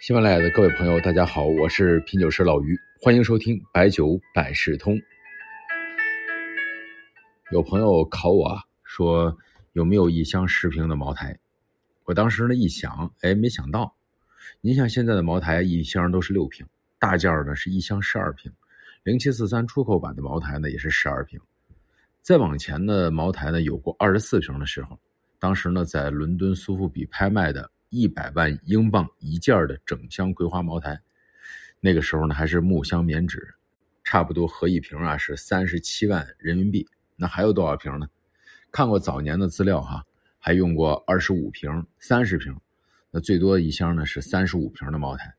喜马拉雅的各位朋友，大家好，我是品酒师老于，欢迎收听白酒百事通。有朋友考我啊，说有没有一箱十瓶的茅台？我当时呢一想，哎，没想到，您像现在的茅台一箱都是六瓶，大件儿呢是一箱十二瓶，零七四三出口版的茅台呢也是十二瓶，再往前的茅台呢有过二十四瓶的时候，当时呢在伦敦苏富比拍卖的。一百万英镑一件的整箱葵花茅台，那个时候呢还是木箱棉纸，差不多合一瓶啊是三十七万人民币。那还有多少瓶呢？看过早年的资料哈，还用过二十五瓶、三十瓶，那最多的一箱呢是三十五瓶的茅台。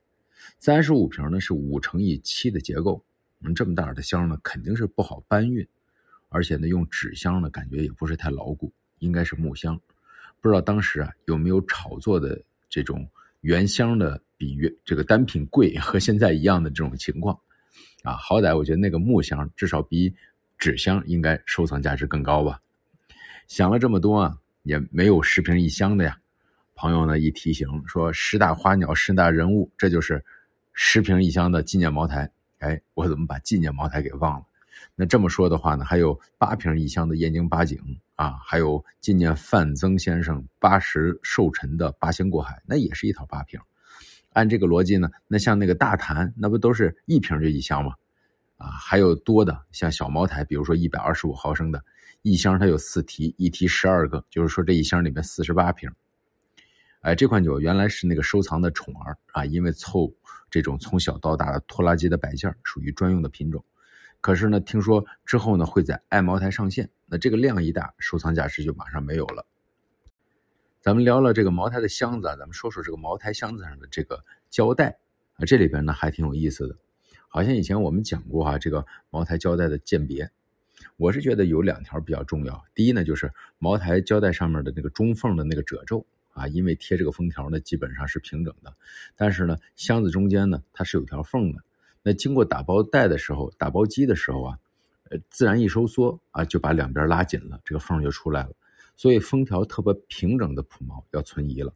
三十五瓶呢是五乘以七的结构，嗯，这么大的箱呢肯定是不好搬运，而且呢用纸箱呢感觉也不是太牢固，应该是木箱。不知道当时啊有没有炒作的这种原箱的比原这个单品贵和现在一样的这种情况，啊，好歹我觉得那个木箱至少比纸箱应该收藏价值更高吧。想了这么多啊，也没有十瓶一箱的呀。朋友呢一提醒说十大花鸟十大人物，这就是十瓶一箱的纪念茅台。哎，我怎么把纪念茅台给忘了？那这么说的话呢，还有八瓶一箱的燕京八景啊，还有纪念范曾先生八十寿辰的八仙过海，那也是一套八瓶。按这个逻辑呢，那像那个大坛，那不都是一瓶就一箱吗？啊，还有多的像小茅台，比如说一百二十五毫升的一箱，它有四提，一提十二个，就是说这一箱里面四十八瓶。哎，这款酒原来是那个收藏的宠儿啊，因为凑这种从小到大的拖拉机的摆件，属于专用的品种。可是呢，听说之后呢会在爱茅台上线，那这个量一大，收藏价值就马上没有了。咱们聊了这个茅台的箱子啊，咱们说说这个茅台箱子上的这个胶带啊，这里边呢还挺有意思的。好像以前我们讲过哈，这个茅台胶带的鉴别，我是觉得有两条比较重要。第一呢，就是茅台胶带上面的那个中缝的那个褶皱啊，因为贴这个封条呢基本上是平整的，但是呢箱子中间呢它是有条缝的。那经过打包袋的时候，打包机的时候啊，呃，自然一收缩啊，就把两边拉紧了，这个缝就出来了。所以封条特别平整的普毛要存疑了。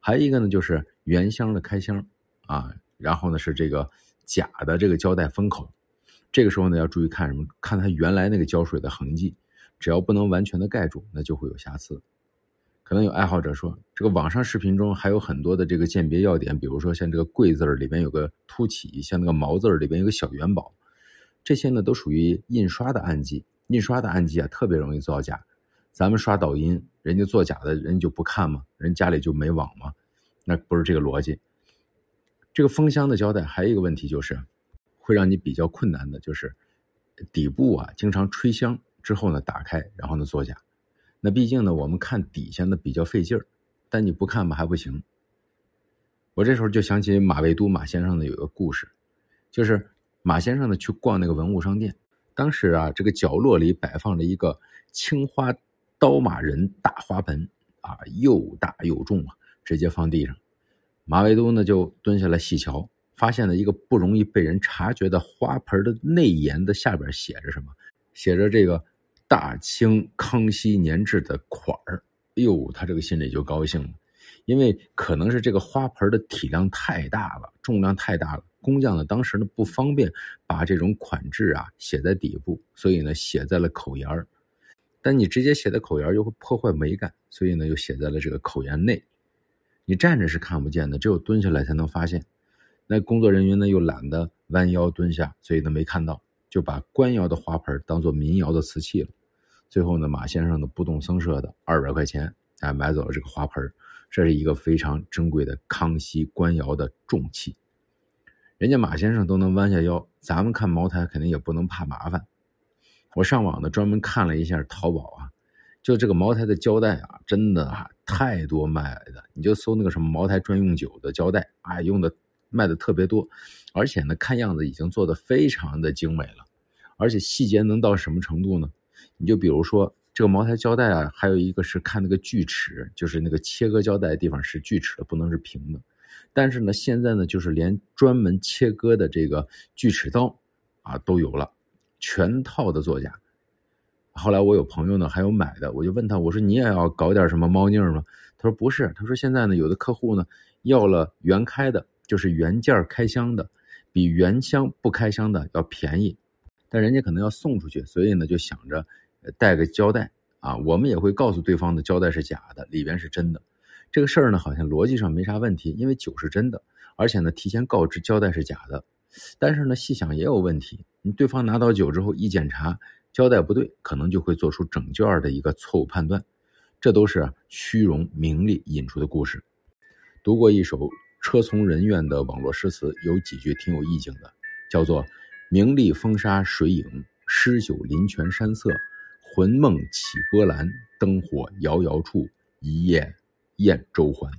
还有一个呢，就是原箱的开箱啊，然后呢是这个假的这个胶带封口，这个时候呢要注意看什么？看它原来那个胶水的痕迹，只要不能完全的盖住，那就会有瑕疵。可能有爱好者说，这个网上视频中还有很多的这个鉴别要点，比如说像这个“贵”字里边有个凸起，像那个“毛”字里边有个小元宝，这些呢都属于印刷的暗记。印刷的暗记啊，特别容易造假。咱们刷抖音，人家作假的人就不看吗？人家里就没网吗？那不是这个逻辑。这个封箱的胶带还有一个问题就是，会让你比较困难的，就是底部啊经常吹箱之后呢打开，然后呢作假。那毕竟呢，我们看底下呢比较费劲儿，但你不看吧还不行。我这时候就想起马未都马先生的有一个故事，就是马先生呢去逛那个文物商店，当时啊这个角落里摆放着一个青花刀马人大花盆，啊又大又重啊，直接放地上。马未都呢就蹲下来细瞧，发现了一个不容易被人察觉的花盆的内沿的下边写着什么？写着这个。大清康熙年制的款儿，哎呦，他这个心里就高兴了，因为可能是这个花盆的体量太大了，重量太大了，工匠呢当时呢不方便把这种款制啊写在底部，所以呢写在了口沿儿。但你直接写在口沿儿又会破坏美感，所以呢又写在了这个口沿内。你站着是看不见的，只有蹲下来才能发现。那工作人员呢又懒得弯腰蹲下，所以呢没看到，就把官窑的花盆当做民窑的瓷器了。最后呢，马先生呢不动声色的二百块钱，哎，买走了这个花盆这是一个非常珍贵的康熙官窑的重器。人家马先生都能弯下腰，咱们看茅台肯定也不能怕麻烦。我上网呢专门看了一下淘宝啊，就这个茅台的胶带啊，真的啊太多卖的。你就搜那个什么茅台专用酒的胶带啊，用的卖的特别多，而且呢看样子已经做的非常的精美了，而且细节能到什么程度呢？你就比如说这个茅台胶带啊，还有一个是看那个锯齿，就是那个切割胶带的地方是锯齿的，不能是平的。但是呢，现在呢，就是连专门切割的这个锯齿刀啊都有了，全套的作假。后来我有朋友呢，还有买的，我就问他，我说你也要搞点什么猫腻吗？他说不是，他说现在呢，有的客户呢要了原开的就是原件开箱的比原箱不开箱的要便宜，但人家可能要送出去，所以呢就想着带个胶带啊。我们也会告诉对方的胶带是假的，里边是真的。这个事儿呢好像逻辑上没啥问题，因为酒是真的，而且呢提前告知胶带是假的。但是呢细想也有问题，你对方拿到酒之后一检查胶带不对，可能就会做出整卷的一个错误判断。这都是虚荣名利引出的故事。读过一首车从人愿的网络诗词，有几句挺有意境的，叫做“名利风沙水影，诗酒林泉山色，魂梦起波澜，灯火遥遥处，一夜宴周还。”